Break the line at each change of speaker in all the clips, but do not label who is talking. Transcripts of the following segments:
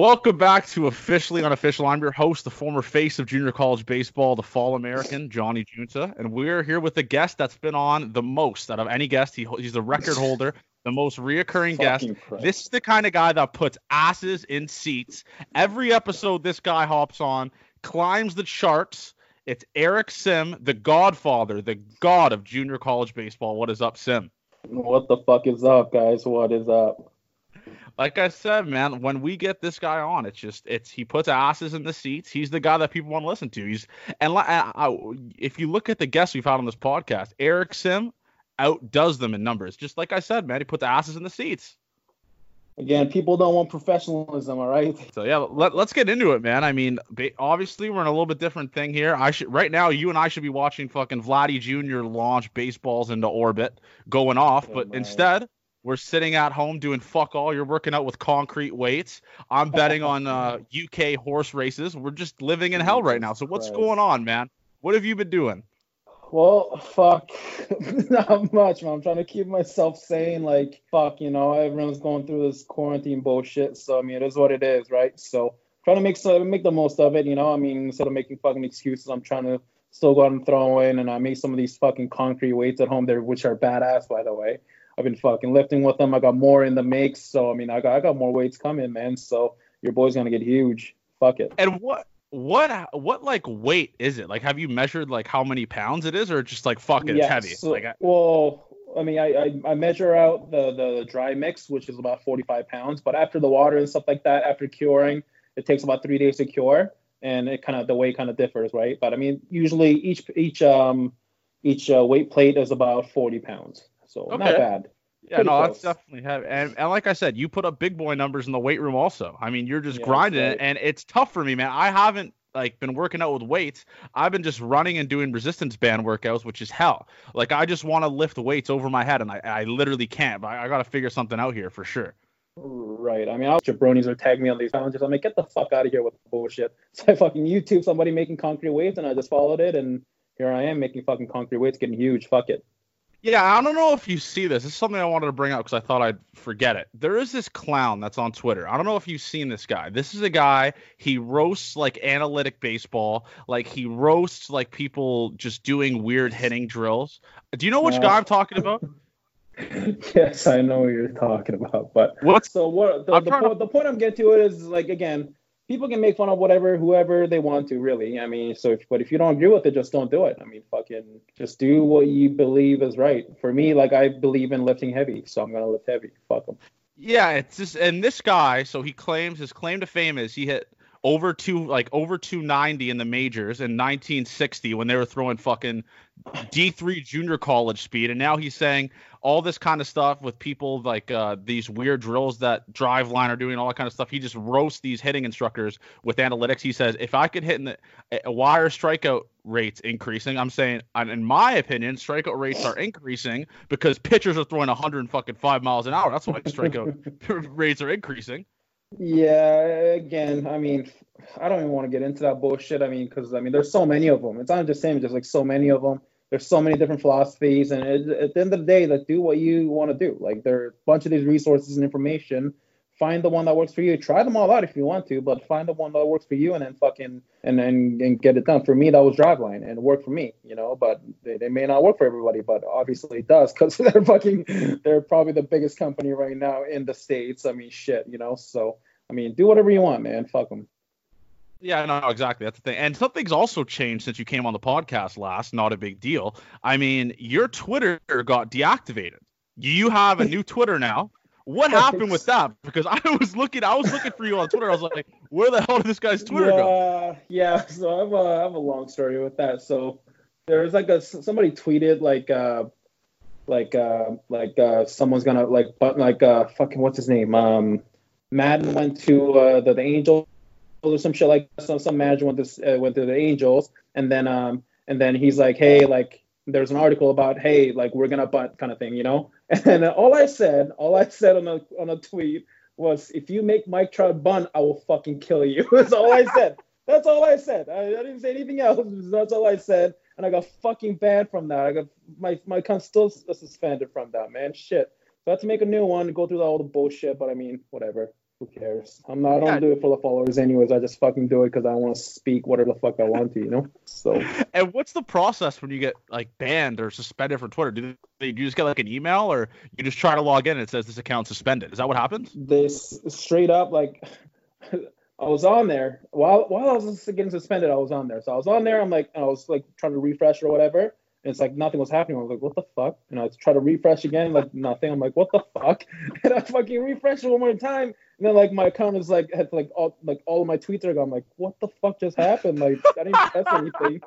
Welcome back to Officially Unofficial. I'm your host, the former face of junior college baseball, the Fall American, Johnny Junta. And we're here with a guest that's been on the most out of any guest. He, he's the record holder, the most reoccurring guest.
Christ.
This is the kind of guy that puts asses in seats. Every episode this guy hops on, climbs the charts. It's Eric Sim, the godfather, the god of junior college baseball. What is up, Sim?
What the fuck is up, guys? What is up?
Like I said, man, when we get this guy on, it's just it's he puts asses in the seats. He's the guy that people want to listen to. He's and I, I, if you look at the guests we've had on this podcast, Eric Sim outdoes them in numbers. Just like I said, man, he puts asses in the seats.
Again, people don't want professionalism, all right?
So yeah, let, us get into it, man. I mean, obviously we're in a little bit different thing here. I should right now, you and I should be watching fucking Vladdy Jr. launch baseballs into orbit, going off,
Oh,
but
my.
instead we're sitting at home doing fuck all. You're working out with concrete weights. I'm betting on uh, UK horse races. We're just living in hell right now. So what's going on, man? What have you been doing?
Well, fuck, not much, man. I'm trying to keep myself sane. Like, fuck, you know, everyone's going through this quarantine bullshit. So, I mean, it is what it is, right? So, trying to make so make the most of it. You know, I mean, instead of making fucking excuses, I'm trying to still go out and throw in. And I made some of these fucking concrete weights at home there, which are badass, by the way. I've been fucking lifting with them. I got more in the mix. So, I mean, I got I got more weights coming, man. So, your boy's gonna get huge. Fuck it.
And what what what like weight is it? Like have you measured like how many pounds it is or just like fuck it, it's heavy?
so-
like I-
well, I mean, I, I I measure out the the dry mix, which is about 45 pounds. But after the water and stuff like that, after curing, it takes about three days to cure, and it kind of the weight kind of differs, right? But I mean, usually each each um each uh, weight plate is about 40 pounds, so not
Okay.
bad.
Yeah,
Pretty
no, that's definitely heavy. And, and like I said, you put up big boy numbers in the weight room also. I mean, you're just
Yeah,
grinding
that's
it, and it's tough for me, man. I haven't like been working out with weights. I've been just running and doing resistance band workouts, which is hell. Like I just want to lift weights over my head, and I, I literally can't. But I, I got to figure something out here for sure.
Right. I mean, I'll jabronis are tagging me on these challenges. I'm like, get the fuck out of here with bullshit. So I fucking YouTube somebody making concrete weights, and I just followed it, and here I am making fucking concrete weights, getting huge. Fuck it.
Yeah, I don't know if you see this. This is something I wanted to bring up because I thought I'd forget it. There is this clown that's on Twitter. I don't know if you've seen this guy. This is a guy, he roasts like analytic baseball. Like he roasts like people just doing weird hitting drills. Do you know which guy I'm talking about?
yes, I know what you're talking about, but
What's
so what? The, the,
trying
point, the point I'm getting to is like again, people can make fun of whatever, whoever they want to, really. I mean, so if, but if you don't agree with it, just don't do it. I mean, fucking, just do what you believe is right. For me, like I believe in lifting heavy, so I'm gonna lift heavy. Fuck them.
Yeah, it's just and this guy, so he claims his claim to fame is he hit over two like over 290 in the majors in 1960 when they were throwing fucking D3 junior college speed and now he's saying all this kind of stuff with people like uh, these weird drills that Driveline are doing all that kind of stuff. He just roasts these hitting instructors with analytics. He says if I could hit in the uh, why are strikeout rates increasing? I'm saying in my opinion strikeout rates are increasing because pitchers are throwing 100 and fucking 5 miles an hour. That's why strikeout rates are increasing.
Yeah, again, I mean, I don't even want to get into that bullshit. I mean, because I mean, there's so many of them. It's not just him, just like so many of them. There's so many different philosophies, and it, at the end of the day, like do what you want to do. Like there are a bunch of these resources and information. Find the one that works for you. Try them all out if you want to, but find the one that works for you, and then fucking and then and get it done. For me, that was Driveline, and it worked for me, you know. But they, they may not work for everybody, but obviously it does because they're fucking they're probably the biggest company right now in the states. I mean, shit, you know. So I mean, do whatever you want, man. Fuck them.
Yeah, no, exactly. That's the thing. And something's also changed since you came on the podcast last. Not a big deal. I mean, your Twitter got deactivated. You have a new Twitter now. What happened with that? Because I was looking, I was looking for you on Twitter. I was like, where the hell did this guy's Twitter
yeah,
go?
Yeah, so I have, a, I have a long story with that. So there's like a somebody tweeted like uh like uh like uh someone's gonna like but like uh fucking what's his name um Maddon went to uh the, the Angels or some shit like some some manager went to uh, went to the Angels and then um and then he's like hey like there's an article about hey like we're gonna bunt kind of thing you know? And all I said all I said on a on a tweet was if you make Mike Trout bunt I will fucking kill you. That's all I said. That's all I said. I, I didn't say anything else. That's all I said. And I got fucking banned from that. I got my my account still suspended from that man. Shit. So I had to make a new one go through all the bullshit but I mean whatever who cares? I'm not. I don't do it for the followers, anyways. I just fucking do it because I want to speak whatever the fuck I want to, you know. So
And what's the process when you get like banned or suspended from Twitter? Do they do you just get like an email or you just try to log in and it says this account suspended? Is that what happens?
this straight up like I was on there while while I was getting suspended. I was on there, so I was on there. I'm like, I was like trying to refresh or whatever, and it's like nothing was happening. I was like, what the fuck? And I try to refresh again, like nothing. I'm like, what the fuck? And I fucking refresh it one more time, and then like my account is like had like all like all of my tweets are gone. I'm like, what the fuck just happened? Like I didn't press anything.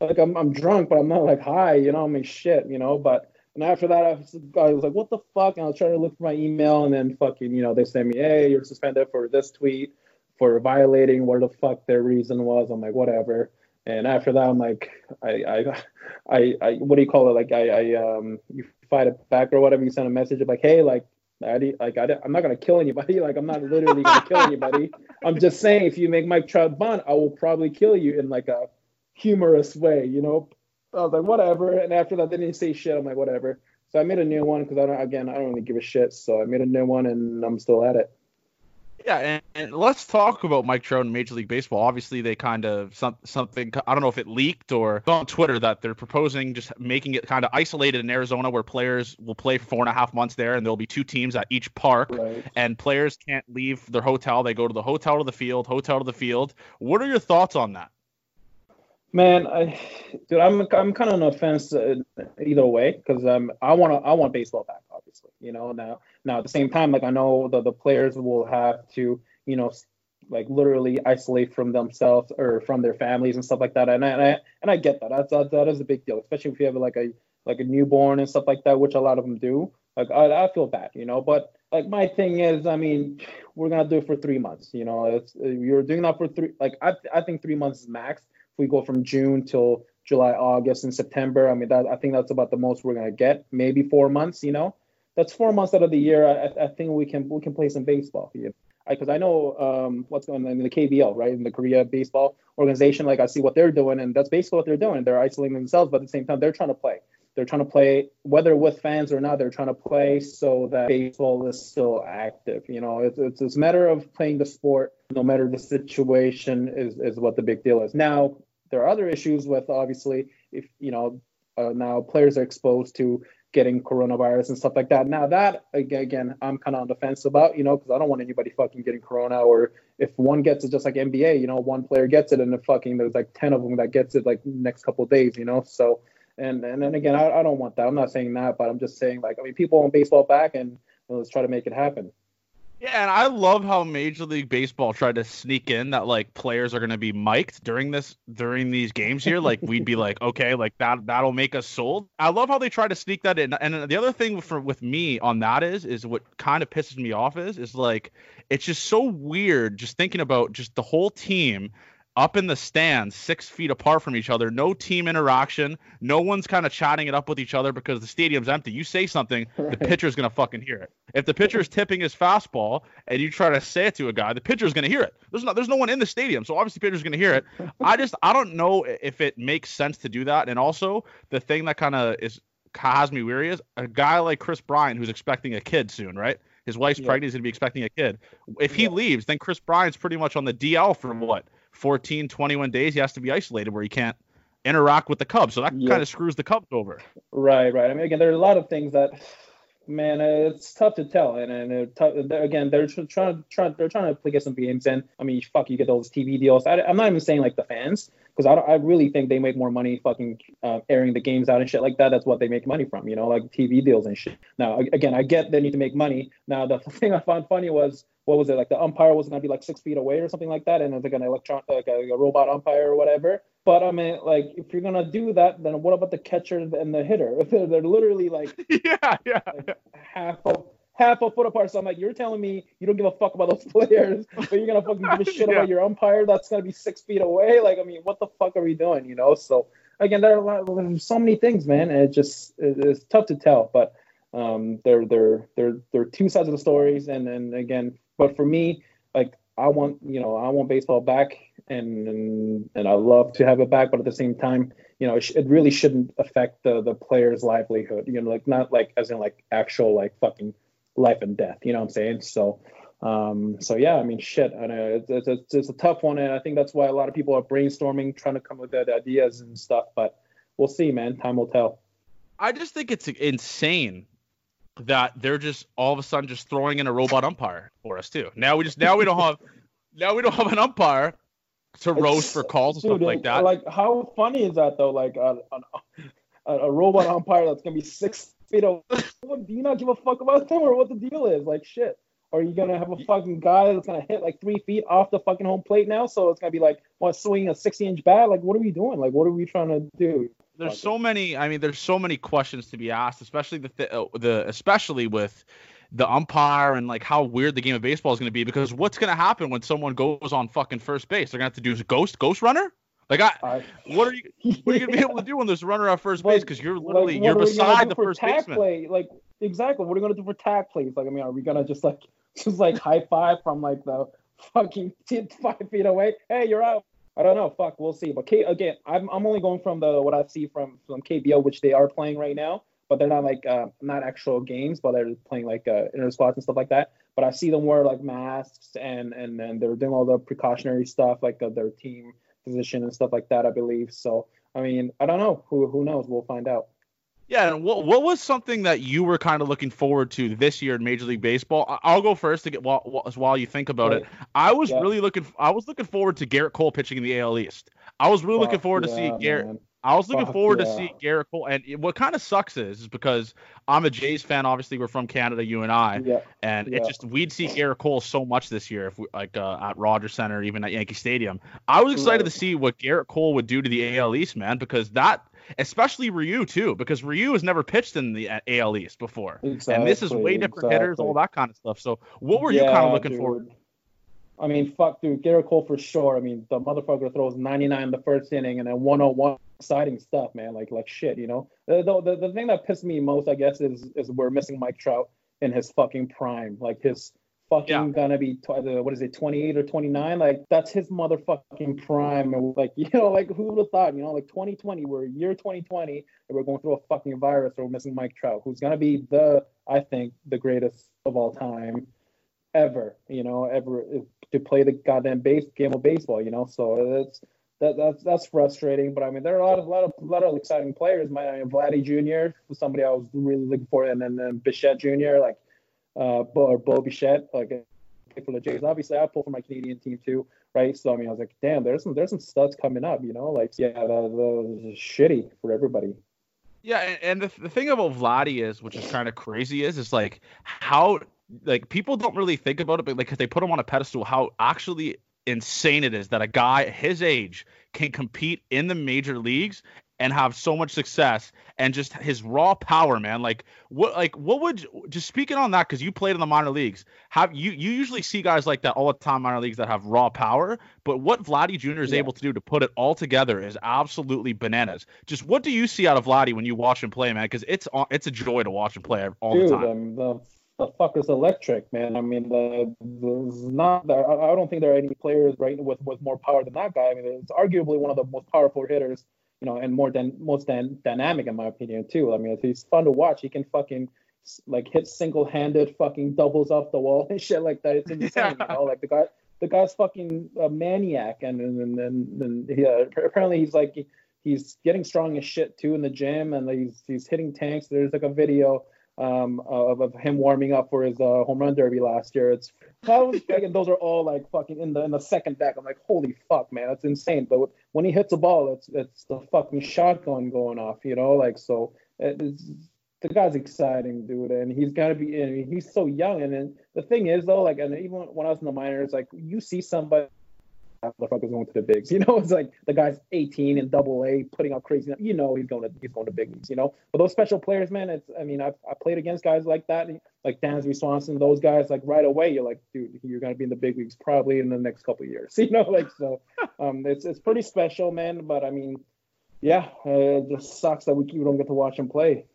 Like I'm I'm drunk, but I'm not like high. You know, I mean shit. You know, but. And after that, I was, I was like, what the fuck? And I was trying to look for my email, and then fucking, you know, they sent me, hey, you're suspended for this tweet, for violating what the fuck their reason was. I'm like, whatever. And after that, I'm like, I, I, I, I what do you call it? Like, I, I, um, you fight it back or whatever. You send a message of like, hey, like, I, like, I, I'm not gonna kill anybody. Like, I'm not literally gonna kill anybody. I'm just saying, if you make Mike Trout bunt, I will probably kill you in like a humorous way, you know. I was like, whatever. And after that, they didn't say shit. I'm like, whatever. So I made a new one because I don't, again, I don't really give a shit. So I made a new one, and I'm still at it.
Yeah, and, and let's talk about Mike Trout in Major League Baseball. Obviously, they kind of some, something I don't know if it leaked or on Twitter that they're proposing just making it kind of isolated in Arizona, where players will play for four and a half months there, and there'll be two teams at each park,
Right.
and players can't leave their hotel. They go to the hotel to the field, hotel to the field. What are your thoughts on that?
Man, I, dude, I'm I'm kind of on the fence uh, either way because um I want I want baseball back, obviously. You know now now at the same time, like I know the the players will have to you know like literally isolate from themselves or from their families and stuff like that, and I and I, and I get that. That's that, that is a big deal, especially if you have like a like a newborn and stuff like that, which a lot of them do. Like I, I feel bad, you know, but like my thing is, I mean, we're gonna do it for three months. You know, it's you're doing that for three. Like I I think three months is max we go from June till July, August, and September. I mean, that I think that's about the most we're gonna get. Maybe four months. You know, that's four months out of the year. I, I think we can we can play some baseball. for You because I know um, what's going on in the KBL, right? In the Korea Baseball Organization, like I see what they're doing, and that's basically what they're doing. They're isolating themselves, but at the same time, they're trying to play. They're trying to play, whether with fans or not. They're trying to play so that baseball is still active. You know, it's it's, it's a matter of playing the sport, no matter the situation, is is what the big deal is. Now, there are other issues with obviously if you know uh, now players are exposed to getting coronavirus and stuff like that. Now that again, I'm kind of on the fence about, you know, because I don't want anybody fucking getting corona. Or if one gets it, just like NBA, you know, one player gets it and the fucking there's like ten of them that gets it like next couple days, you know. So and and then again, I, I don't want that. I'm not saying that, but I'm just saying like I mean, people want baseball back, and you know, let's try to make it happen.
Yeah, and I love how Major League Baseball tried to sneak in that like players are going to be mic'd during this during these games here. Like we'd be like, okay, like that that'll make us sold. I love how they try to sneak that in. And the other thing for with me on that is is what kind of pisses me off is is like it's just so weird just thinking about just the whole team up in the stands, six feet apart from each other, no team interaction, no one's kind of chatting it up with each other because the stadium's empty. You say something, the pitcher's gonna fucking hear it. If the pitcher's tipping his fastball and you try to say it to a guy, the pitcher's gonna hear it. There's no there's no one in the stadium, so obviously the pitcher's gonna hear it. I just I don't know if it makes sense to do that. And also the thing that kind of is has me weary is a guy like Kris Bryant who's expecting a kid soon, right? His wife's
Yeah.
pregnant, he's gonna be expecting a kid. If he
Yeah.
leaves, then Kris Bryant's pretty much on the DL for what 14, 21 days. He has to be isolated where he can't interact with the Cubs. So that
Yeah.
kind of screws the Cubs over.
Right, right. I mean, again, there are a lot of things that, man, it's tough to tell. And and it tough, they're- again, they're trying to try, they're trying to get some games in. I mean, fuck, you get those TV deals. I, am not even saying like the fans, because I I really think they make more money fucking uh, airing the games out and shit like that. That's what they make money from, you know, like TV deals and shit. Now, again, I get they need to make money. Now, the thing I found funny was. What was it like? The umpire was gonna be like six feet away or something like that, and was like an electron, like a, a robot umpire or whatever. But I mean, like, if you're gonna do that, then what about the catcher and the hitter? They're, they're literally like
yeah, yeah.
half a half a foot apart. So I'm like, you're telling me you don't give a fuck about those players, but you're gonna fucking give a shit
Yeah.
about your umpire that's gonna be six feet away? Like, I mean, what the fuck are we doing? You know? So again, there are a lot, there's so many things, man. And it just it, it's tough to tell, but um, they're they're they're they're two sides of the stories, and and again, but for me, like I want you know I want baseball back, and and, and I love to have it back, but at the same time, you know, it, sh- it really shouldn't affect the the player's livelihood. You know, like not like as in like actual like fucking life and death. You know what I'm saying? So Um, so yeah, I mean, shit, I know it's, it's, it's, a tough one, and I think that's why a lot of people are brainstorming, trying to come up with ideas and stuff. But we'll see, man. Time will tell.
I just think it's insane that they're just all of a sudden just throwing in a robot umpire for us too. Now we just now we don't have now we don't have an umpire to roast for calls and dude, stuff like that.
Like how funny is that though? Like a, a, a robot umpire that's gonna be six feet away. Do you not give a fuck about them or what the deal is? Like shit. Are you gonna have a fucking guy that's gonna hit like three feet off the fucking home plate now? So it's gonna be like what swinging a sixty inch bat? Like what are we doing? Like what are we trying to do?
There's so many. I mean, there's so many questions to be asked, especially the th- uh, the especially with the umpire and like how weird the game of baseball is going to be because what's going to happen when someone goes on fucking first base? They're going to have to do ghost ghost runner. Like I, I what are you what are you gonna be able to do when there's a runner at first base because you're literally like, you're beside the first baseman.
Play? Like exactly, what are we gonna do for tag plays? Like I mean, are we gonna just like just like high five from like the fucking five feet away? Hey, you're out. I don't know. Fuck, we'll see. But K again, I'm I'm only going from the what I see from from KBO, which they are playing right now, but they're not like uh, not actual games, but they're playing like uh, inter squads and stuff like that. But I see them wear like masks and and and they're doing all the precautionary stuff, like uh, their team position and stuff like that. I believe. So I mean, I don't know. Who who knows? We'll find out.
Yeah, and what what was something that you were kind of looking forward to this year in Major League Baseball? I'll go first to get while while you think about right. it. I was yeah. really looking I was looking forward to Gerrit Cole pitching in the AL East. I was really Fuck looking forward yeah, to seeing Gerrit. Man. I was looking Fuck forward yeah. to see Gerrit Cole, and what kind of sucks is, is because I'm a Jays fan. Obviously, we're from Canada, you and I, yeah. and yeah. it just we'd see Gerrit Cole so much this year, if we, like uh, at Rogers Center, even at Yankee Stadium. I was excited right. to see what Gerrit Cole would do to the AL East, man, because that especially Ryu too, because Ryu has never pitched in the AL East before, exactly, and this is way different exactly. hitters, all that kind of stuff. So, what were yeah, you kind of looking dude. forward?
I mean, fuck, dude, Gerrit Cole for sure. I mean, the motherfucker throws 99 in the first inning and then 101 exciting stuff, man. Like, like shit, you know. The, the, the thing that pissed me most, I guess, is is we're missing Mike Trout in his fucking prime. Like his fucking yeah. gonna be tw- what is it 28 or 29 like that's his motherfucking prime and like you know like who would have thought you know like 2020 we're year 2020 and we're going through a fucking virus or we're missing mike trout who's gonna be the i think the greatest of all time ever you know ever to play the goddamn base game of baseball you know so it's that, that's that's frustrating. But I mean, there are a lot of a lot of a lot of exciting players. My I mean, Vladdy Jr. was somebody I was really looking for, and then, then Bichette Jr. like uh, or Bo Bichette, like for the Jays. Obviously, I pull for my Canadian team too, right? So I mean, I was like, damn, there's some there's some studs coming up, you know? Like, yeah, that, that shitty for everybody.
Yeah, and the, the thing about Vladdy is, which is kind of crazy, is is like how like people don't really think about it, but like they put him on a pedestal, how actually insane it is that a guy his age can compete in the major leagues and have so much success and just his raw power, man. Like what like what would just speaking on that because you played in the minor leagues. Have you you usually see guys like that all the time minor leagues that have raw power, but what Vladdy Jr. is yeah. able to do to put it all together is absolutely bananas. Just what do you see out of Vladdy when you watch him play, man? Because it's it's a joy to watch him play all
Dude,
the time.
Um, the, the fuck is electric, man. I mean, the, there's not there. I don't think there are any players right with with more power than that guy. I mean, it's arguably one of the most powerful hitters you know, and more than most than dynamic in my opinion too. I mean, he's fun to watch. He can fucking like hit single-handed fucking doubles off the wall and shit like that. It's insane, yeah. you know. Like the guy, the guy's fucking a maniac, and and and, and he, uh, apparently he's like he's getting strong as shit too in the gym, and he's he's hitting tanks. There's like a video um, of, of him warming up for his uh, home run derby last year. It's that was and those are all like fucking in the in the second deck. I'm like, holy fuck, man, that's insane. But when he hits a ball, it's it's the fucking shotgun going off, you know, like so. It's, the guy's exciting, dude, and he's got to be. And he's so young, and then the thing is though, like, and even when I was in the minors, like, you see somebody motherfucker's going to the bigs. You know, it's like the guy's 18 and double A, putting up crazy. You know, he's going to he's going to big leagues. You know, but those special players, man, it's I mean, I've I played against guys like that, like Dansby Swanson, those guys. Like right away, you're like, dude, you're going to be in the big leagues probably in the next couple years. You know, like so, um, it's it's pretty special, man. But I mean, yeah, it just sucks that we don't get to watch him play.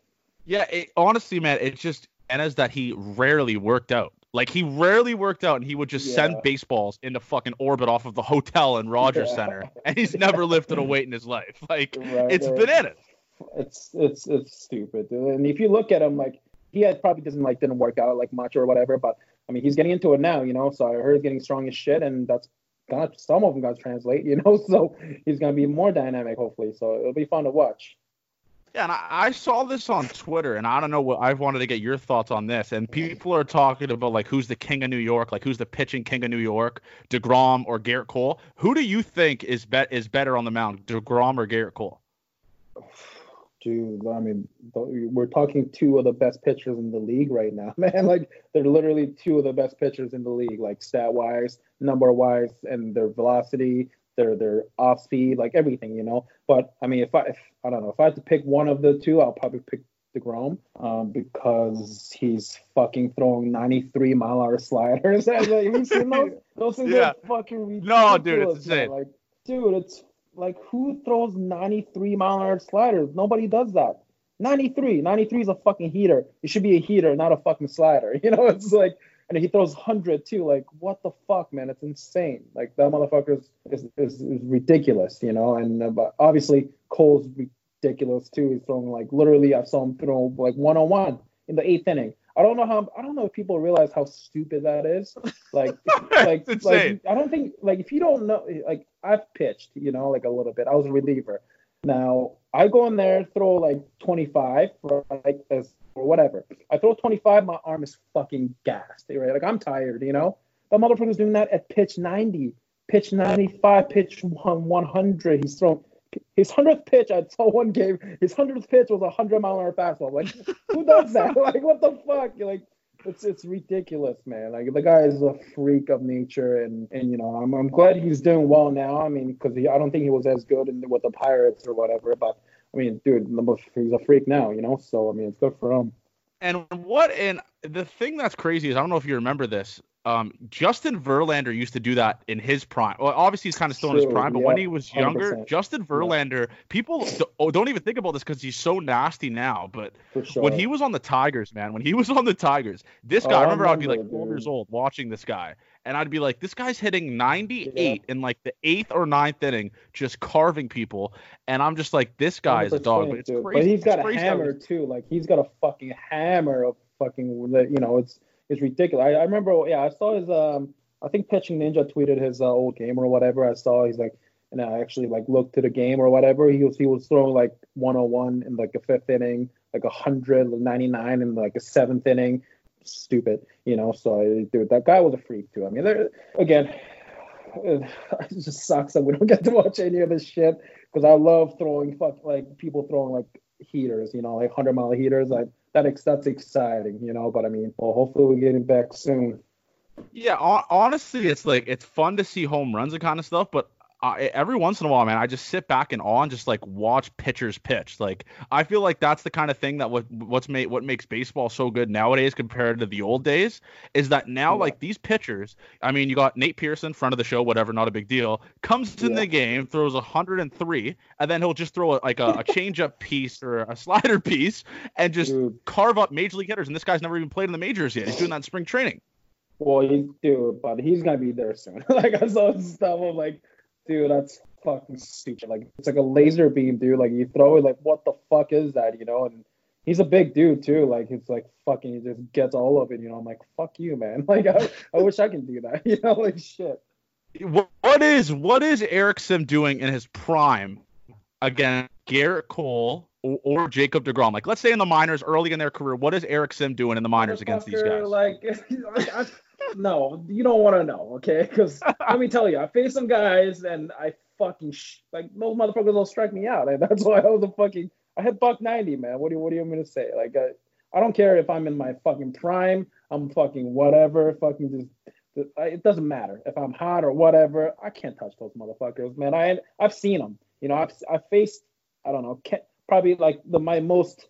Yeah, it, honestly, man, it just and as that he rarely worked out. Like he rarely worked out, and he would just yeah. send baseballs into fucking orbit off of the hotel in Rogers yeah. Center, and he's never lifted a weight in his life. Like right, it's right. bananas.
It's it's it's stupid, dude. and if you look at him, like he had probably doesn't like didn't work out like much or whatever, but I mean, he's getting into it now, you know. So I heard he's getting strong as shit, and that's gonna some of them got to translate, you know. So he's gonna be more dynamic, hopefully. So it'll be fun to watch.
Yeah, and I, I, saw this on Twitter, and I don't know what I've wanted to get your thoughts on this. And people are talking about like who's the king of New York, like who's the pitching king of New York, Degrom or Gerrit Cole. Who do you think is bet is better on the mound, Degrom or Gerrit Cole?
Dude, I mean, we're talking two of the best pitchers in the league right now, man. Like they're literally two of the best pitchers in the league, like stat wise, number wise, and their velocity, their their off speed, like everything, you know. But I mean, if I if, I don't know if I had to pick one of the two, I'll probably pick Degrom um, because he's fucking throwing 93 mile hour sliders. Have you seen those? Those things yeah. are fucking ridiculous.
No, dude, it's insane.
Like, dude, it's like who throws 93 mile an hour sliders? Nobody does that. 93, 93 is a fucking heater. It should be a heater, not a fucking slider. You know, it's like and he throws 100 too. Like, what the fuck, man? It's insane. Like, that motherfucker is, is, is, is ridiculous, you know? And uh, but obviously, Cole's ridiculous too. He's throwing, like, literally, I saw him throw, like, one on one in the eighth inning. I don't know how I don't know if people realize how stupid that is. Like, like, like I don't think like if you don't know, like I've pitched, you know, like a little bit. I was a reliever. Now I go in there, throw like 25, right, as or whatever. I throw 25, my arm is fucking gassed, right? Like I'm tired, you know. The motherfucker's doing that at pitch 90, pitch 95, pitch 100. He's throwing his hundredth pitch. I saw one game. His hundredth pitch was a hundred mile an hour fastball. Like, who does that? like, what the fuck? You're like, it's it's ridiculous, man. Like the guy is a freak of nature, and and you know, I'm I'm glad he's doing well now. I mean, because I don't think he was as good in, with the Pirates or whatever, but I mean, dude, he's a freak now, you know. So I mean, it's good for him.
And what and the thing that's crazy is I don't know if you remember this. Um, Justin Verlander used to do that in his prime. Well, obviously he's kind of still True, in his prime, but when he was younger, 100%. Justin Verlander, people oh, don't even think about this because he's so nasty now. But sure. when he was on the Tigers, man, when he was on the Tigers, this guy, oh, I remember, I I'd be like 12 years old watching this guy, and I'd be like, this guy's hitting 98 yeah. in like the eighth or ninth inning, just carving people, and I'm just like, this guy is a dog. But it's crazy.
But he's got it's a hammer too. Like he's got a fucking hammer of fucking. You know, it's it's ridiculous. I, I remember, yeah, I saw his. Um, I think Pitching Ninja tweeted his uh, old game or whatever. I saw he's like, and I actually like looked to the game or whatever. He was he was throwing like 101 in like a fifth inning, like 199 in like a seventh inning stupid, you know. So, I, dude, that guy was a freak too. I mean, there again, it just sucks that we don't get to watch any of this shit because I love throwing fuck like people throwing like heaters, you know, like hundred mile heaters. Like that, that's exciting, you know. But I mean, well, hopefully we're getting back soon.
Yeah, honestly, it's like it's fun to see home runs and kind of stuff, but I, every once in a while, man, I just sit back and awe and just like watch pitchers pitch. Like I feel like that's the kind of thing that what what's made what makes baseball so good nowadays compared to the old days is that now yeah. like these pitchers. I mean, you got Nate Pearson, front of the show, whatever, not a big deal. Comes in the game, throws 103, and then he'll just throw a, like a, a changeup piece or a slider piece and just Dude. carve up major league hitters. And this guy's never even played in the majors yet. He's doing that in spring training.
Well, he dude, but he's gonna be there soon. like I saw stuff of like dude, that's fucking stupid. Like it's like a laser beam, dude. Like you throw it, like what the fuck is that, you know? And he's a big dude too. Like it's like fucking, he just gets all of it, you know. I'm like, fuck you, man. Like I, I wish I can do that, you know? Like shit.
What is what is Eric Sim doing in his prime against Gerrit Cole or, or, Jacob Degrom? Like, let's say in the minors, early in their career, what is Eric Sim doing in the minors against these guys?
Like, I, no, you don't want to know, okay? Because let me tell you, I faced some guys and I fucking sh- like those motherfuckers will strike me out. And that's why I was a fucking I hit buck ninety, man. What do you what do you want me to say? Like I, I don't care if I'm in my fucking prime. I'm fucking whatever. Fucking just it doesn't matter if I'm hot or whatever. I can't touch those motherfuckers, man. I I've seen them. You know, I've I faced I don't know probably like the my most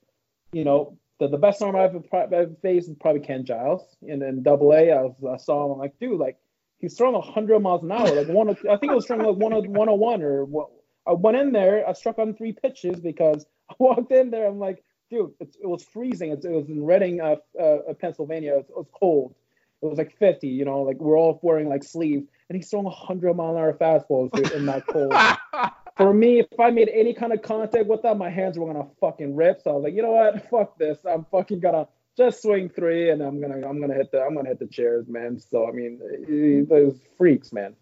you know the, the best arm I've ever faced is probably Ken Giles. And then Double A, I, was, I saw him. I'm like, dude, like he's throwing 100 miles an hour. Like one, I think it was throwing like 101 or what. I went in there. I struck on three pitches because I walked in there. I'm like, dude, it, was freezing. It, it, was in Reading, uh, uh, Pennsylvania. It it was, cold. It was like 50. You know, like we're all wearing like sleeves, and he's throwing 100 mile an hour fastballs in that cold. for me, if I made any kind of contact with that, my hands were gonna fucking rip. So I was like, you know what? Fuck this. I'm fucking gonna just swing three, and I'm gonna I'm gonna hit the I'm gonna hit the chairs, man. So I mean, those freaks, man.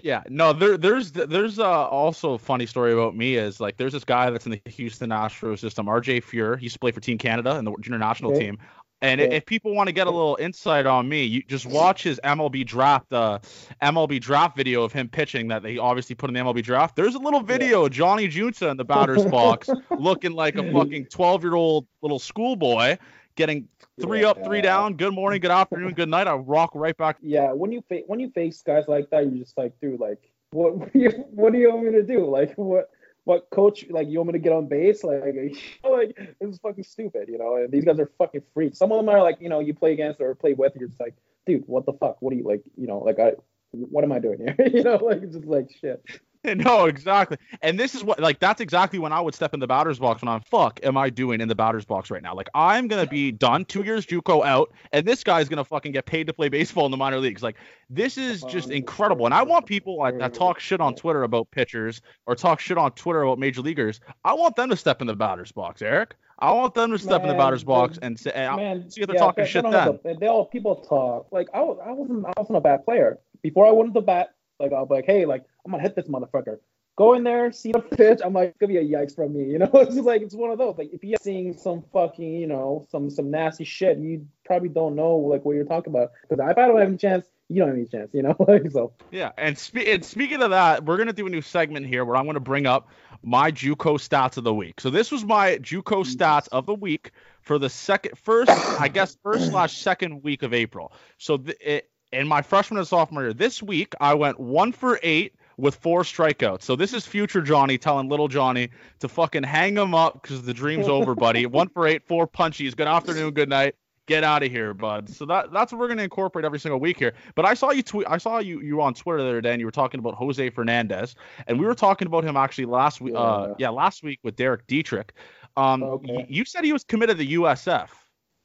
Yeah, no, there, there's there's uh, also a funny story about me is like there's this guy that's in the Houston Astros system, RJ Fuhr. He used to play for Team Canada and the junior national okay. team. And yeah. if people want to get a little insight on me, you just watch his MLB draft, uh, MLB draft video of him pitching that they obviously put in the MLB draft. There's a little video of Johnny Junta in the batter's box, looking like a fucking 12 year old little schoolboy, getting three yeah. up, three down. Good morning, good afternoon, good night. I rock right back.
Yeah, when you fa- when you face guys like that, you're just like, dude, like, what what do you want me to do? Like, what what coach like you want me to get on base? Like, like this is fucking stupid, you know. And these guys are fucking freaks. Some of them are like, you know, you play against or play with, you're just like, dude, what the fuck? What are you like? You know, like I, what am I doing here? you know, like just like shit.
no, exactly. And this is what like that's exactly when I would step in the batter's box when I'm fuck am I doing in the batter's box right now? Like I'm gonna be done, two years JUCO out, and this guy's gonna fucking get paid to play baseball in the minor leagues. Like this is just oh, incredible. And I want people that, that talk shit on Twitter about pitchers or talk shit on Twitter about major leaguers. I want them to step in the batter's box, Eric. I want them to step man, in the batter's box and say, man, see if they're yeah, talking shit then.
they all people talk. Like I was, I wasn't, I wasn't a bad player before I went to the bat. Like I'll be like, hey, like I'm gonna hit this motherfucker. Go in there, see the pitch. I'm like, it's gonna be a yikes from me, you know. it's just like it's one of those. Like if you're seeing some fucking, you know, some some nasty shit, you probably don't know like what you're talking about. Because if I don't have any chance, you don't have any chance, you know. like so.
Yeah, and, spe- and speaking of that, we're gonna do a new segment here where I'm gonna bring up my JUCO stats of the week. So this was my JUCO mm-hmm. stats of the week for the second, first, I guess, first slash second week of April. So the, it, in my freshman and sophomore year, this week I went one for eight with four strikeouts. So this is future Johnny telling little Johnny to fucking hang him up because the dream's over, buddy. one for eight, four punchies. Good afternoon, good night. Get out of here, bud. So that that's what we're gonna incorporate every single week here. But I saw you tweet. I saw you you were on Twitter the other day, and you were talking about Jose Fernandez, and we were talking about him actually last week. Uh, yeah. Last week with Derek Dietrich. Um, okay. you said he was committed to USF.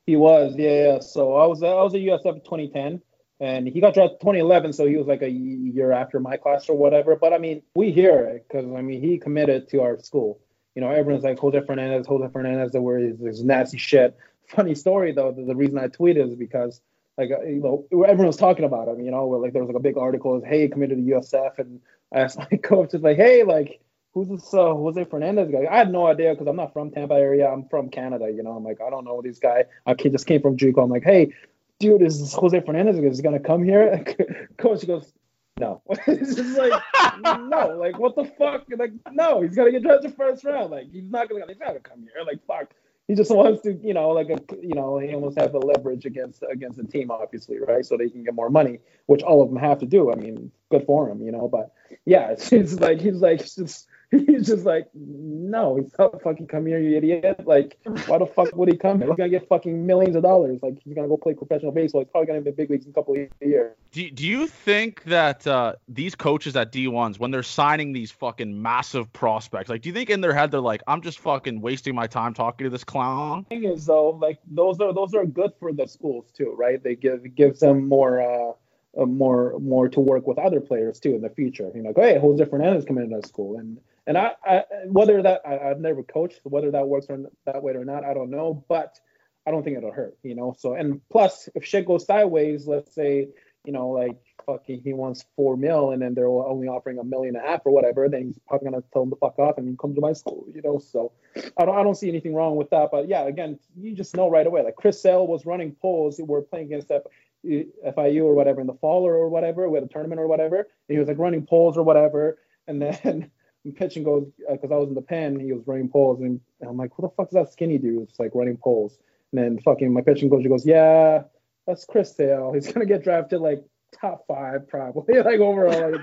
He was, yeah, yeah. So I was I was at USF 2010 and he got drafted 2011, so he was like a year after my class or whatever. But I mean, we hear it because I mean he committed to our school. You know, everyone's like Jose Fernandez, Jose Fernandez, that where he's nasty shit. Funny story though, the, the reason I tweeted is because like uh, you know everyone was talking about him. You know, where like there was like a big article, is hey committed to USF, and I asked my coach, just like hey like who's this uh, Jose Fernandez guy? I had no idea because I'm not from Tampa area. I'm from Canada. You know, I'm like I don't know this guy. I just came from JUCO. I'm like, hey, dude, is Jose Fernandez is gonna come here? Coach goes, no. it's just like, no, like what the fuck? Like, no, he's gonna get drafted first round. Like, he's not not gonna come here. Like, fuck. He just wants to, you know, like a, you know, he almost have the leverage against against the team, obviously, right? So they can get more money, which all of them have to do. I mean, good for him, you know. But yeah, it's, it's like he's like just he's just like, no, he's not fucking come here, you idiot. Like, why the fuck would he come here? He's gonna get fucking millions of dollars. Like, he's gonna go play professional baseball. He's probably gonna be in big leagues in a couple of years.
Do, do you think that uh, these coaches at D1s, when they're signing these fucking massive prospects, like, do you think in their head they're like, I'm just fucking wasting my time talking to this clown?
The thing is, though, like, those are those are good for the schools too, right? They give gives them more. Uh, uh, more more to work with other players too in the future. You know, like, hey, Jose Fernandez coming into school, and and I, I whether that I, have never coached, whether that works or that way or not, I don't know. But I don't think it'll hurt, you know. So and plus, if shit goes sideways, let's say, you know, like fucking he wants four mil, and then they're only offering a million and a half or whatever, then he's probably gonna tell him to fuck off and come to my school, you know. So I don't I don't see anything wrong with that. But yeah, again, you just know right away. Like Chris Sale was running polls, we're playing against that. FIU or whatever in the fall or, or whatever, with a tournament or whatever. He was like running polls or whatever. And then pitching goes because uh, I was in the pen, he was running poles, and, and I'm like, who the fuck is that skinny dude? It's like running poles. And then fucking my pitching coach he goes, yeah, that's Chris Sale. He's gonna get drafted like top five probably, like overall.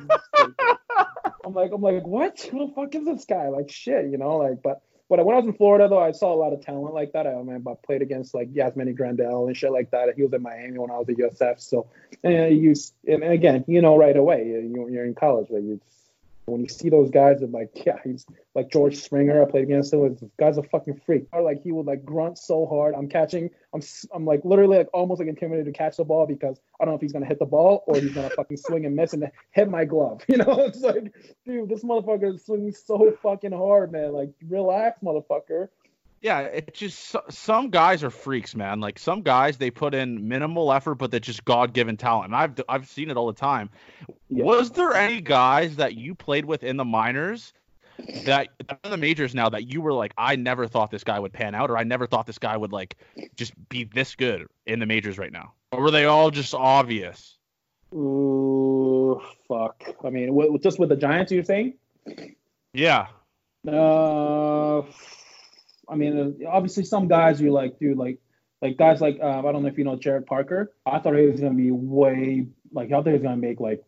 I'm like, I'm like, what? Who the fuck is this guy? Like shit, you know, like, but. But when I was in Florida, though, I saw a lot of talent like that. I, mean, I played against like Yasmani Grandal and shit like that. He was in Miami when I was at USF. So, and you, and again, you know, right away, you're in college, like you when you see those guys, and like, yeah, he's like George Springer. I played against him. This guy's a fucking freak. Or like he would like grunt so hard. I'm catching. I'm I'm like literally like almost like intimidated to catch the ball because I don't know if he's gonna hit the ball or he's gonna fucking swing and miss and hit my glove. You know, it's like, dude, this motherfucker is swinging so fucking hard, man. Like, relax, motherfucker.
Yeah, it's just some guys are freaks, man. Like some guys, they put in minimal effort, but they're just God-given talent. And I've I've seen it all the time. Yeah. Was there any guys that you played with in the minors that in the majors now that you were like, I never thought this guy would pan out, or I never thought this guy would like just be this good in the majors right now, or were they all just obvious?
Ooh, fuck. I mean, just with the Giants, you're saying?
Yeah.
Uh I mean, obviously some guys you like, dude, like like guys like uh, I don't know if you know Jarrett Parker. I thought he was gonna be way like I thought he was gonna make like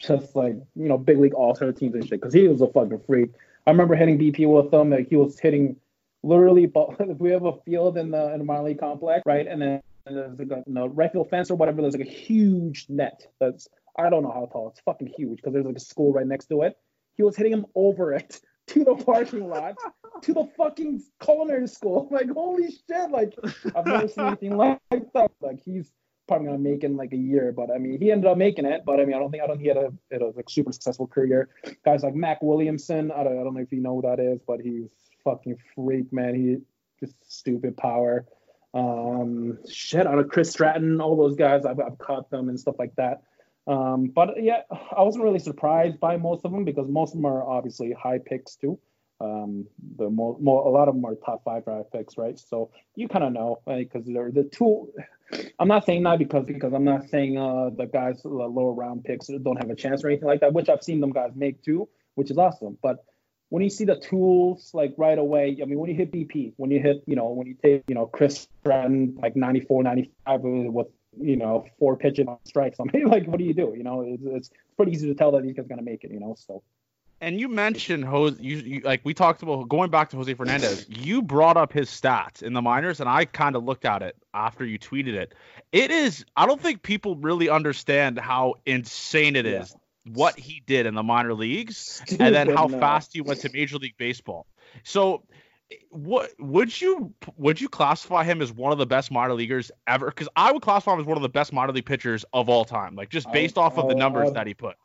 just like you know big league all star teams and shit because he was a fucking freak. I remember hitting BP with him. Like he was hitting literally. If we have a field in the in the minor league complex, right, and then there's like a you know, right field fence or whatever. There's like a huge net that's I don't know how tall. It's fucking huge because there's like a school right next to it. He was hitting him over it to the parking lot to the fucking culinary school. Like, holy shit! Like, I've never seen anything like that. Like, he's probably gonna make in like a year, but I mean, he ended up making it. But I mean, I don't think I don't he had a, had a like super successful career. Guys like Mac Williamson, I don't, I don't know if you know who that is, but he's fucking freak, man. He just stupid power. Um, shit out of Chris Stratton, all those guys, I've, I've caught them and stuff like that. Um, but yeah, I wasn't really surprised by most of them because most of them are obviously high picks too. Um, the more, more, a lot of them are top five draft picks, right? So you kind of know, because right? they're the two. I'm not saying that because because I'm not saying uh, the guys the lower round picks don't have a chance or anything like that, which I've seen them guys make too, which is awesome. But when you see the tools like right away, I mean, when you hit BP, when you hit, you know, when you take, you know, Chris Stratton like 94, 95 with you know, four pitches on strikes. I mean, like, what do you do? You know, it's, it's pretty easy to tell that these he's going to make it, you know, so.
And you mentioned Jose, you, you, like we talked about going back to Jose Fernandez. You brought up his stats in the minors, and I kind of looked at it after you tweeted it. It is, I don't think people really understand how insane it is yeah. what he did in the minor leagues, Stupid, and then how no. fast he went to Major League Baseball. So what would you would you classify him as one of the best minor leaguers ever? Because I would classify him as one of the best minor league pitchers of all time, like just based I, off of the numbers that he put.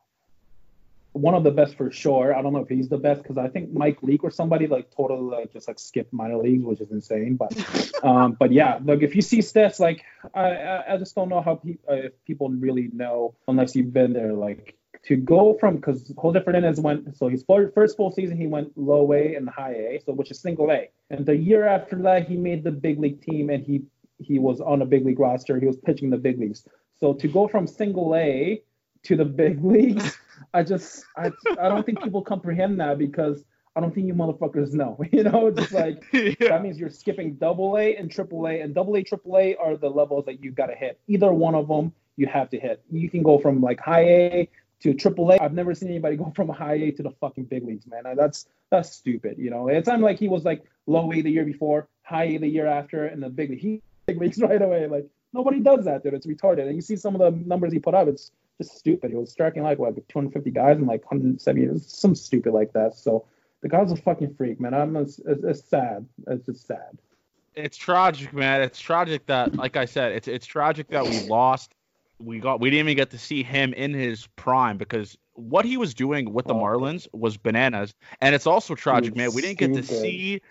One of the best for sure. I don't know if he's the best because I think Mike Leake or somebody like totally like just like skipped minor leagues, which is insane. But um, but yeah, like if you see stats, like I I just don't know how pe- uh, if people really know unless you've been there. Like to go from because Jose Fernandez went so his first full season he went low A and high A, so which is single A. And the year after that he made the big league team and he he was on a big league roster. He was pitching the big leagues. So to go from single A to the big leagues, I just I I don't think people comprehend that because I don't think you motherfuckers know. You know, just like yeah. that means you're skipping double A and triple A, and double A, triple A are the levels that you gotta hit. Either one of them you have to hit. You can go from like high A to AAA. I've never seen anybody go from a high A to the fucking big leagues, man. That's that's stupid. You know, it's not like he was like low A the year before, high A the year after, and the big he big leagues right away. Like nobody does that, dude. It's retarded. And you see some of the numbers he put up, it's just stupid. He was striking like what 250 guys and like 170, some stupid like that. So the guy's a fucking freak, man. I'm it's, it's sad. It's just sad.
It's tragic, man. It's tragic that, like I said, it's it's tragic that we lost we got we didn't even get to see him in his prime because what he was doing with the oh. Marlins was bananas. And it's also tragic, man. We didn't get to see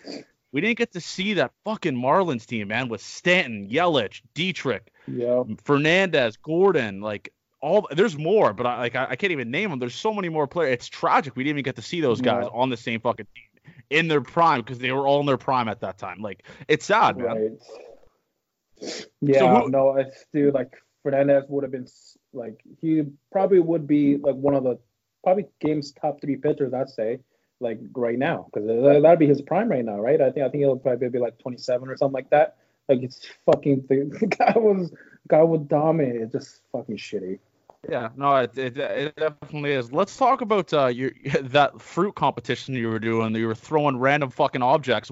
we didn't get to see that fucking Marlins team, man, with Stanton, Yelich, Dietrich,
yeah.
Fernandez, Gordon, like all there's more, but I like I, I, can't even name them. There's so many more players. It's tragic we didn't even get to see those guys on the same fucking team in their prime because they were all in their prime at that time. Like it's sad, man.
Right. Yeah, so who, no, it's dude like Fernandez would have been like he probably would be like one of the probably game's top three pitchers. I'd say like right now because that'd be his prime right now, right? I think I think he'll probably be like 27 or something like that. Like it's fucking the guy was guy would dominate. It's just fucking shitty.
Yeah, no, it, it, it, definitely is. Let's talk about uh, your that fruit competition you were doing. You were throwing random fucking objects.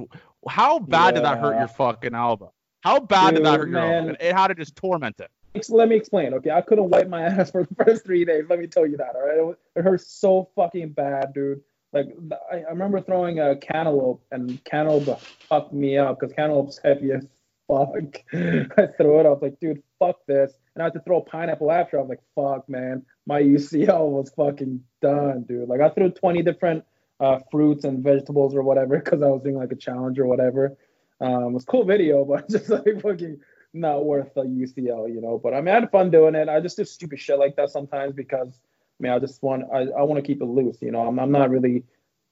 How bad yeah. did that hurt your fucking elbow? How bad Dude, did that hurt your elbow? It had to just torment it
let me explain. Okay, I couldn't wipe my ass for the first three days. Let me tell you that. All right, it, it hurt so fucking bad, dude. Like I, I remember throwing a cantaloupe and cantaloupe fucked me up because cantaloupe's heavy as fuck. I threw it. I was like, dude, fuck this. And I had to throw a pineapple after. I was like, fuck, man, my UCL was fucking done, dude. Like I threw 20 different uh, fruits and vegetables or whatever because I was doing like a challenge or whatever. Um, it was cool video, but just like fucking not worth the UCL, you know. But I mean, I had fun doing it. I just do stupid shit like that sometimes because I mean, I just want I, I want to keep it loose, you know. I'm I'm not really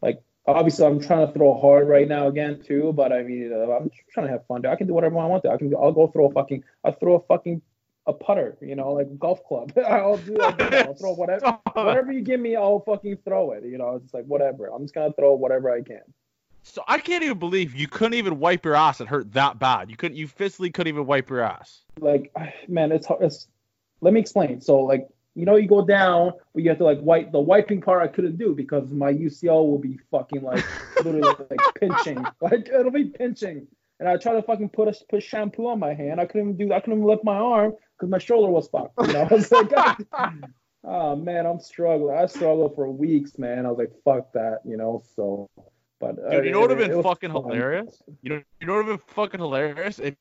like obviously I'm trying to throw hard right now again too, but I mean uh, I'm trying to have fun. I can do whatever I want to. I can I'll go throw a fucking I throw a fucking a putter, you know, like golf club. I'll do like, I'll throw whatever whatever you give me, I'll fucking throw it. You know, it's like whatever. I'm just gonna throw whatever I can.
So I can't even believe you couldn't even wipe your ass. It hurt that bad. You couldn't. You physically couldn't even wipe your ass.
Like, man, it's hard. it's. Let me explain. So like, you know, you go down, but you have to like wipe. The wiping part I couldn't do because my UCL will be fucking like literally like pinching. Like it'll be pinching. And I try to fucking put a put shampoo on my hand. I couldn't even do. I couldn't even lift my arm because my shoulder was fucked. You know, I was like, ah. oh man, I'm struggling. I struggled for weeks, man. I was like, fuck that, you know. So but
uh, Dude, you know what would have been fucking fun. hilarious? You know, you know what would have been fucking hilarious if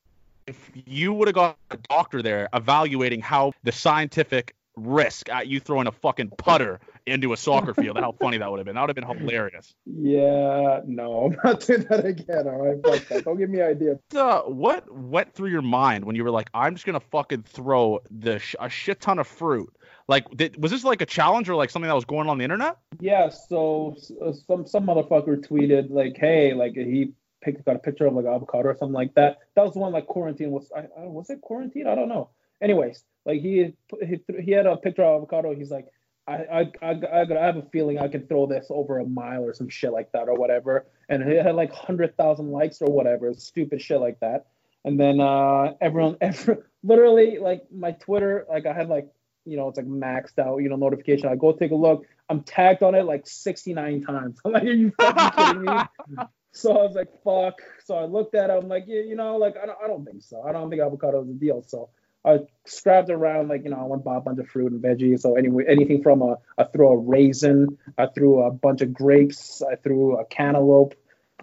if you would have got a doctor there evaluating how the scientific risk at you throwing a fucking putter into a soccer field. how funny that would have been. That would have been hilarious.
Yeah, no, I'm not doing that again. All right, fuck that. Don't give me ideas.
Uh, what went through your mind when you were like, I'm just gonna fucking throw the sh- a shit ton of fruit like, did, was this like a challenge or like something that was going on the internet?
Yeah. So uh, some some motherfucker tweeted like, "Hey, like he picked got a picture of like avocado or something like that." That was the one like quarantine was. I, I was it quarantine? I don't know. Anyways, like he he he had a picture of avocado. He's like, I, I, I, I have a feeling I can throw this over a mile or some shit like that or whatever. And it had like 100,000 likes or whatever, stupid shit like that. And then uh, everyone, every, literally, like my Twitter, like I had like you know, it's like maxed out, you know, notification. I go take a look. I'm tagged on it like 69 times. I'm like, are you fucking kidding me? so I was like, fuck. So I looked at it. I'm like, yeah, you know, like I don't, I don't think so. I don't think avocado is a deal. So I scrapped around, like, you know, I went buy a bunch of fruit and veggies. So anyway, anything from a, I threw a raisin, I threw a bunch of grapes, I threw a cantaloupe,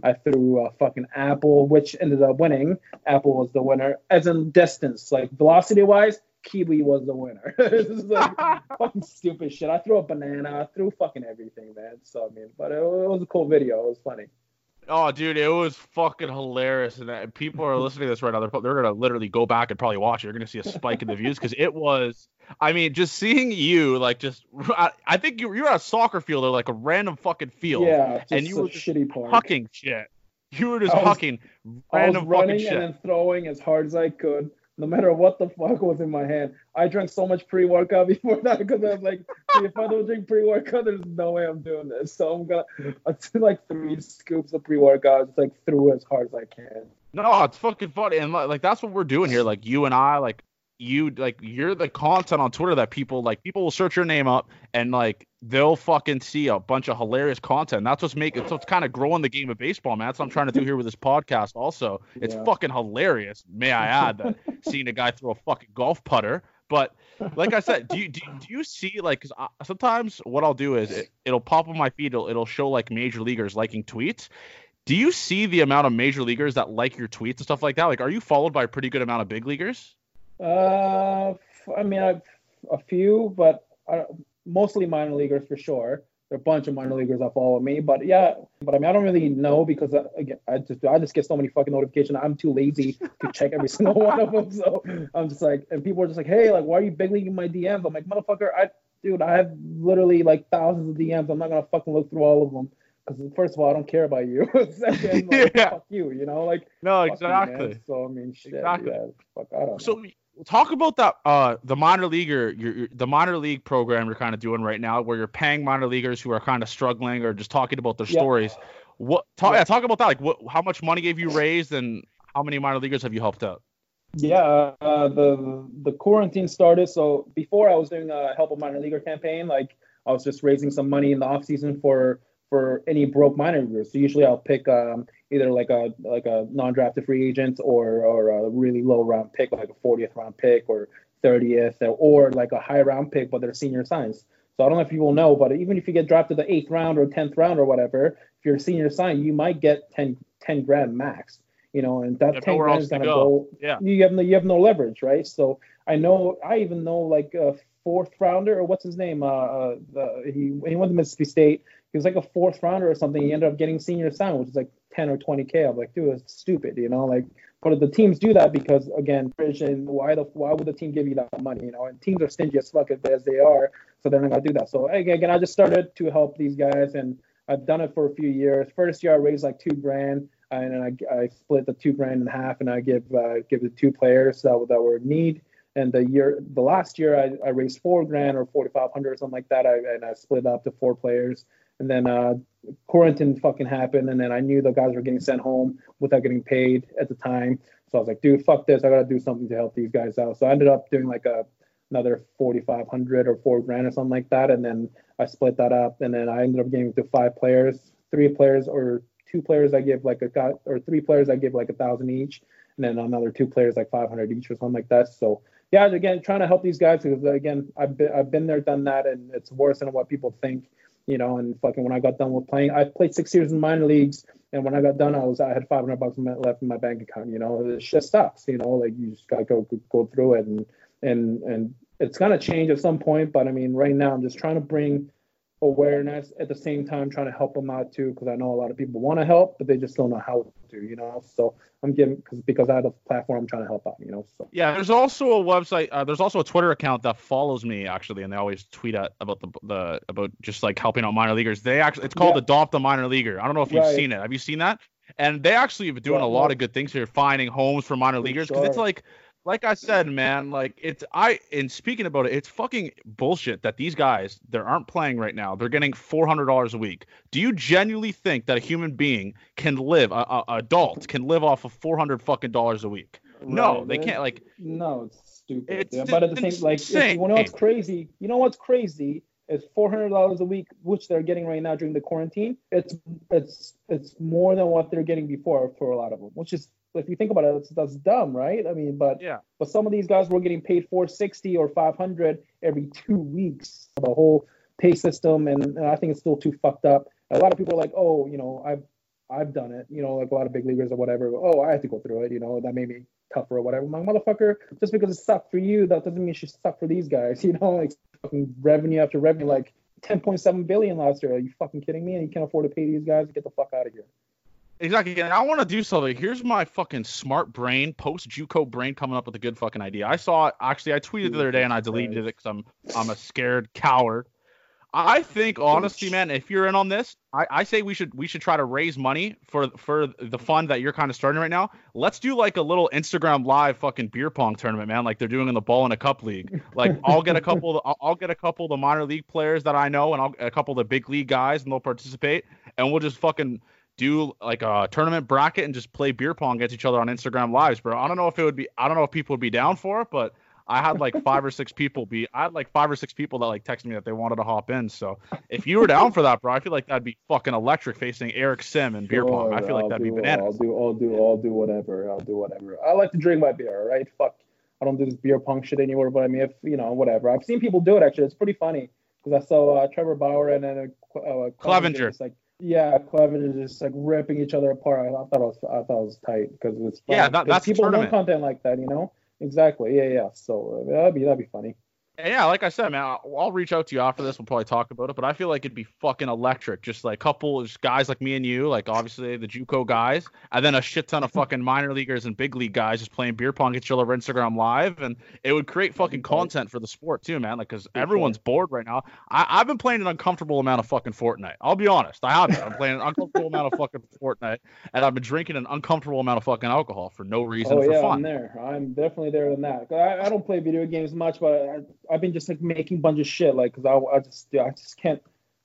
I threw a fucking apple, which ended up winning. Apple was the winner, as in distance, like velocity wise Kiwi was the winner. this is like fucking stupid shit. I threw a banana. I threw fucking everything, man. So I mean, but it, it, was a cool video. It was funny.
Oh, dude, it was fucking hilarious. And uh, people are listening to this right now. They're, they're gonna literally go back and probably watch it. You're gonna see a spike in the views because it was. I mean, just seeing you like just. I, I think you you were at a soccer field or like a random fucking field.
Yeah,
and you were
shitty park.
hucking shit. You were just was, hucking random
I was running
fucking shit.
and then throwing as hard as I could no matter what the fuck was in my hand. I drank so much pre-workout before that because I was like, if I don't drink pre-workout, there's no way I'm doing this. So I'm gonna I took like three scoops of pre-workout, just like threw as hard as I can.
No, it's fucking funny, and like that's what we're doing here. Like you and I, like you like you're the content on Twitter that people like people will search your name up and like they'll fucking see a bunch of hilarious content. That's what's making so it's kind of growing the game of baseball, man. That's what I'm trying to do here with this podcast. Also, it's yeah. fucking hilarious. May I add that seeing a guy throw a fucking golf putter. But like I said, do you do, do you see like cause I, sometimes what I'll do is it, it'll pop on my feed, it'll, it'll show like major leaguers liking tweets. Do you see the amount of major leaguers that like your tweets and stuff like that? Like, are you followed by a pretty good amount of big leaguers?
Uh, I mean, I've a few, but uh, mostly minor leaguers for sure. There are a bunch of minor leaguers that follow me, but yeah, but I mean, I don't really know because uh, again, I just I just get so many fucking notifications. I'm too lazy to check every single one of them. So I'm just like, and people are just like, hey, like, why are you big leaguing my DMs? I'm like, motherfucker, I dude, I have literally like thousands of DMs. I'm not gonna fucking look through all of them because first of all, I don't care about you. Second, like, yeah. fuck you, you know, like
no, exactly.
You, so I mean, shit, exactly. Yeah, fuck, I don't
so, know talk about that uh the minor leaguer your, your, the minor league program you're kind of doing right now where you're paying minor leaguers who are kind of struggling or just talking about their yeah. stories. What talk, yeah, talk about that like what how much money have you raised and how many minor leaguers have you helped out?
Yeah uh, the the quarantine started so before i was doing a help a minor leaguer campaign like i was just raising some money in the off season for for any broke minor leaguers. So usually i'll pick um either like a like a non-drafted free agent or or a really low round pick, like a 40th round pick or 30th, or, or like a high round pick, but they're senior signs. So I don't know if people know, but even if you get drafted the eighth round or 10th round or whatever, if you're a senior sign, you might get 10, 10 grand max. You know, and that 10 grand is gonna go. go.
Yeah.
You have no you have no leverage, right? So I know I even know like a fourth rounder or what's his name? Uh, uh the, he he went to Mississippi State. He was like a fourth rounder or something. He ended up getting senior assignment, which is like 10 or 20k. I'm like, dude, that's stupid, you know, like. But the teams do that because again, and why the why would the team give you that money, you know? And teams are stingy as fuck as they are, so they're not gonna do that. So again, I just started to help these guys, and I've done it for a few years. First year I raised like two grand, and then I, I split the two grand in half, and I give uh, give the two players that, that were in need. And the year, the last year, I, I raised four grand or forty five hundred or something like that. I, and I split up to four players. And then uh, quarantine fucking happened, and then I knew the guys were getting sent home without getting paid at the time. So I was like, dude, fuck this. I gotta do something to help these guys out. So I ended up doing like a another 4,500 or four grand or something like that. And then I split that up. And then I ended up getting to five players, three players or two players I give like a got or three players I give like a thousand each. And then another two players like 500 each or something like that. So yeah, again, trying to help these guys because again, I've been, I've been there, done that. And it's worse than what people think you know, and fucking when I got done with playing, I played six years in minor leagues, and when I got done, I was I had 500 bucks left in my bank account. You know, it just sucks. You know, like you just gotta go go through it, and and and it's gonna change at some point. But I mean, right now, I'm just trying to bring awareness at the same time trying to help them out too because i know a lot of people want to help but they just don't know how to you know? So i'm giving because because i have a platform i'm trying to help out you know so.
Yeah there's also a website uh, there's also a twitter account that follows me actually and they always tweet at about the the about just like helping out minor leaguers. They actually it's called yeah. adopt a minor leaguer. I don't know if you've right. seen it. Have you seen that? And they actually have been doing yeah, a lot of good things here finding homes for minor leaguers because sure. it's like like I said, man, like it's I and speaking about it, it's fucking bullshit that these guys they aren't playing right now. They're getting four hundred dollars a week. Do you genuinely think that a human being can live, a, a adult can live off of four hundred fucking dollars a week? Right, no, they can't. Like
no, it's stupid. It's yeah, but at the same, like, if, you know what's crazy? You know what's crazy is four hundred dollars a week, which they're getting right now during the quarantine. It's it's it's more than what they're getting before for a lot of them, which is if you think about it, that's, that's dumb, right? I mean, but
yeah,
but some of these guys were getting paid 460 or 500 every two weeks. The whole pay system, and, and I think it's still too fucked up. A lot of people are like, oh, you know, I've I've done it, you know, like a lot of big leaguers or whatever. Oh, I had to go through it, you know, that made me tougher or whatever. My motherfucker, just because it sucked for you, that doesn't mean it should suck for these guys, you know, like fucking revenue after revenue, like 10.7 billion last year. Are you fucking kidding me? And you can't afford to pay these guys? Get the fuck out of here.
Exactly. And I want to do something. Here's my fucking smart brain, post JUCO brain coming up with a good fucking idea. I saw it. Actually, I tweeted the other day and I deleted it because I'm I'm a scared coward. I think honestly, man, if you're in on this, I, I say we should we should try to raise money for for the fund that you're kind of starting right now. Let's do like a little Instagram live fucking beer pong tournament, man, like they're doing in the ball in a cup league. Like I'll get a couple, of, I'll, I'll get a couple of the minor league players that I know, and I'll a couple of the big league guys, and they'll participate, and we'll just fucking do like a tournament bracket and just play beer pong against each other on Instagram lives, bro. I don't know if it would be I don't know if people would be down for it, but I had like five or six people be I had like five or six people that like texted me that they wanted to hop in. So if you were down for that, bro, I feel like that'd be fucking electric facing Eric Sim and beer pong. I feel like I'll that'd do, be bananas.
I'll do I'll do I'll do whatever. I'll do whatever. I like to drink my beer, right? Fuck. I don't do this beer pong shit anymore, but I mean if you know, whatever. I've seen people do it actually. It's pretty funny. Because I saw uh, Trevor Bauer and then uh, uh
Clevinger.
Like yeah, Clevin is just like ripping each other apart. I, I thought it was I thought it was tight because it's
yeah, that, that's
people want content like that, you know. Exactly. Yeah, yeah. So uh, that'd be that'd be funny
yeah, like I said, man, I'll, I'll, reach out to you after this. We'll probably talk about it, but I feel like it'd be fucking electric. Just like a couple just guys like me and you, like obviously the JUCO guys, and then a shit ton of fucking minor leaguers and big league guys just playing beer pong each other over Instagram live, and it would create fucking content for the sport too, man. Like, cause everyone's bored right now. I, have been playing an uncomfortable amount of fucking Fortnite. I'll be honest, I have been. I'm playing an uncomfortable amount of fucking Fortnite, and I've been drinking an uncomfortable amount of fucking alcohol for no reason.
Oh yeah. I'm there. I'm definitely there than that. I, I don't play video games much, but I, I've been just like making a bunch of shit, like, cause I, I just, I just can't,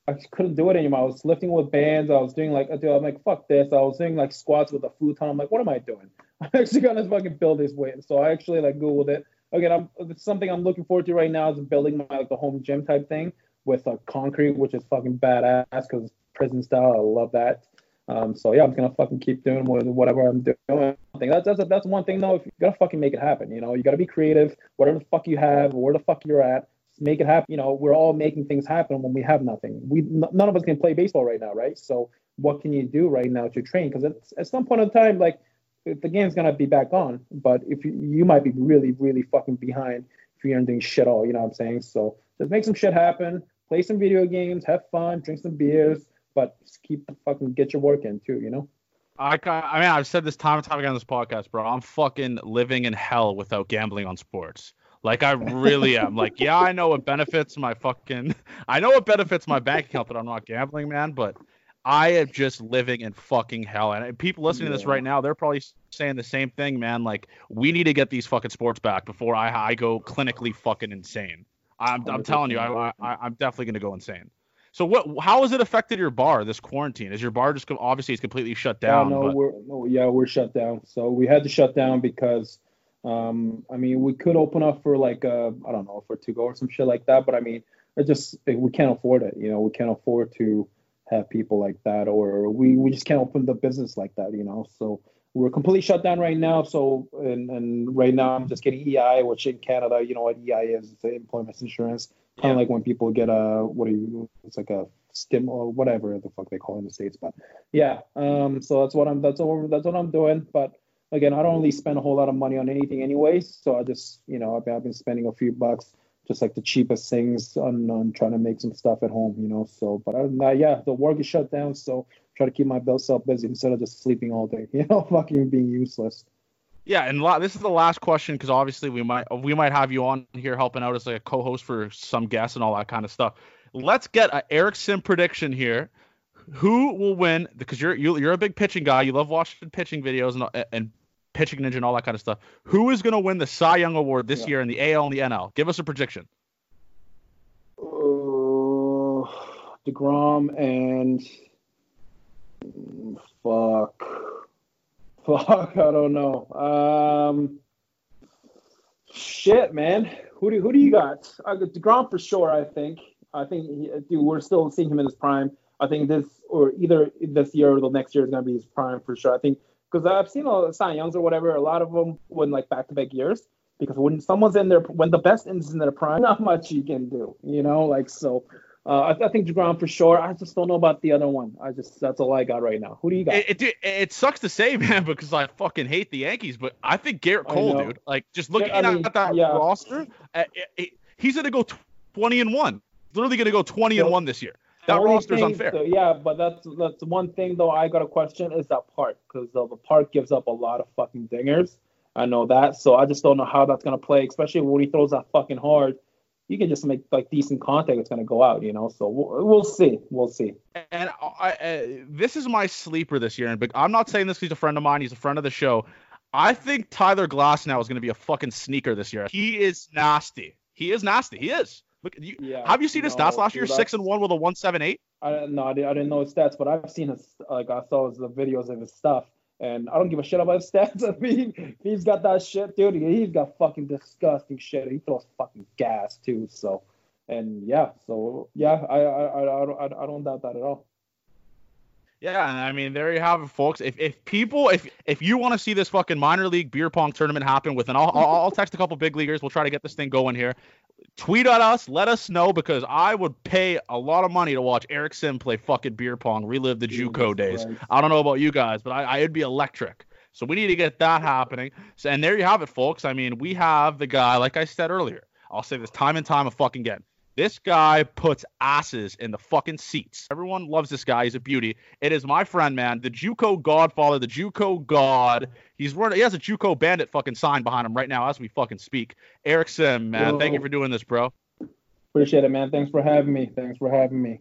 I just couldn't do it anymore. I was lifting with bands. I was doing like, dude, I'm like, fuck this. I was doing like squats with a futon. I'm like, what am I doing? I'm actually gonna fucking build this weight. So I actually like googled it. Again, I'm it's something I'm looking forward to right now is building my like a home gym type thing with a concrete, which is fucking badass because prison style. I love that. Um, so yeah, I'm gonna fucking keep doing whatever I'm doing. That's that's that's one thing though. If you gotta fucking make it happen, you know, you gotta be creative. Whatever the fuck you have, where the fuck you're at, make it happen. You know, we're all making things happen when we have nothing. We none of us can play baseball right now, right? So what can you do right now to train? Because at some point in time, like the game's gonna be back on, but if you, you might be really, really fucking behind if you aren't doing shit all. You know what I'm saying? So just make some shit happen. Play some video games, have fun, drink some beers, but just keep fucking get your work in too. You know.
I I mean I've said this time and time again on this podcast, bro. I'm fucking living in hell without gambling on sports. Like I really am. Like yeah, I know it benefits my fucking I know it benefits my bank account that I'm not gambling, man, but I am just living in fucking hell. And people listening yeah. to this right now, they're probably saying the same thing, man. Like we need to get these fucking sports back before I I go clinically fucking insane. I'm I'm telling you, I, I I'm definitely gonna go insane. So what? How has it affected your bar this quarantine? Is your bar just obviously it's completely shut down?
no,
but...
we're no, yeah, we're shut down. So we had to shut down because, um, I mean, we could open up for like uh, I don't know, for to go or some shit like that, but I mean, it just we can't afford it. You know, we can't afford to have people like that, or we we just can't open the business like that. You know, so we're completely shut down right now. So and and right now I'm just getting EI, which in Canada, you know what EI is? It's employment insurance kind of like when people get a what do you? It's like a stim or whatever the fuck they call it in the states. But yeah, um, so that's what I'm that's what that's what I'm doing. But again, I don't really spend a whole lot of money on anything anyways. So I just you know I've been, I've been spending a few bucks just like the cheapest things on, on trying to make some stuff at home, you know. So, but other than that, yeah, the work is shut down. So try to keep my self busy instead of just sleeping all day, you know, fucking being useless.
Yeah, and la- this is the last question because obviously we might we might have you on here helping out as like a co-host for some guests and all that kind of stuff. Let's get an Eric Sim prediction here. Who will win? Because you're you, are you are a big pitching guy. You love watching pitching videos and and pitching ninja and all that kind of stuff. Who is going to win the Cy Young Award this yeah. year in the AL and the NL? Give us a prediction.
Uh, Degrom and fuck. Fuck, I don't know. Um, shit, man. Who do who do you got? Got Degrom for sure. I think. I think, he, dude, we're still seeing him in his prime. I think this or either this year or the next year is gonna be his prime for sure. I think because I've seen all the Cy Youngs or whatever. A lot of them win like back to back years because when someone's in their when the best is in their prime, not much you can do. You know, like so. Uh, I, I, think Degrom for sure. I just don't know about the other one. I just that's all I got right now. Who do you got?
It, it, it sucks to say, man, because I fucking hate the Yankees, but I think Gerrit Cole, dude. Like just looking yeah, mean, at that yeah. roster, it, he's gonna go twenty and one. Literally gonna go twenty so, and one this year. That roster's thing, unfair.
So, yeah, but that's that's one thing though. I got a question is that park because uh, the park gives up a lot of fucking dingers. I know that, so I just don't know how that's gonna play, especially when he throws that fucking hard you can just make like decent content it's going to go out you know? So we'll, we'll see. We'll see.
And I, uh, this is my sleeper this year and i'm not saying this because he's a friend of mine he's a friend of the show. I think tyler Glasnow is going to be a fucking sneaker this year. He is nasty. He is nasty. He is. Look you, yeah, have you seen his stats last year? six and one with a 178
i no I didn't, I didn't know his stats but i've seen his like i saw his the videos of his stuff and I don't give a shit about his stats. I mean, he's got that shit, dude. He's got fucking disgusting shit. He throws fucking gas too. So, and yeah, so yeah, I I I, I, I don't doubt that at all.
Yeah, I mean, there you have it, folks. If, if people, if if you want to see this fucking minor league beer pong tournament happen with, and I'll, I'll text a couple big leaguers. We'll try to get this thing going here tweet at us, let us know because I would pay a lot of money to watch Eric Sim play fucking beer pong, relive the JUCO days. Right. I don't know about you guys, but I, I would be electric. So we need to get that happening. So, and there you have it, folks. I mean, we have the guy, like I said earlier. I'll say this time and time of fucking again. This guy puts asses in the fucking seats. Everyone loves this guy. He's a beauty. It is my friend, man, the JUCO Godfather, the JUCO God. He's running. He has a JUCO Bandit fucking sign behind him right now as we fucking speak. Eric Sim, man, thank you for doing this, bro.
Appreciate it, man. Thanks for having me. Thanks for having me.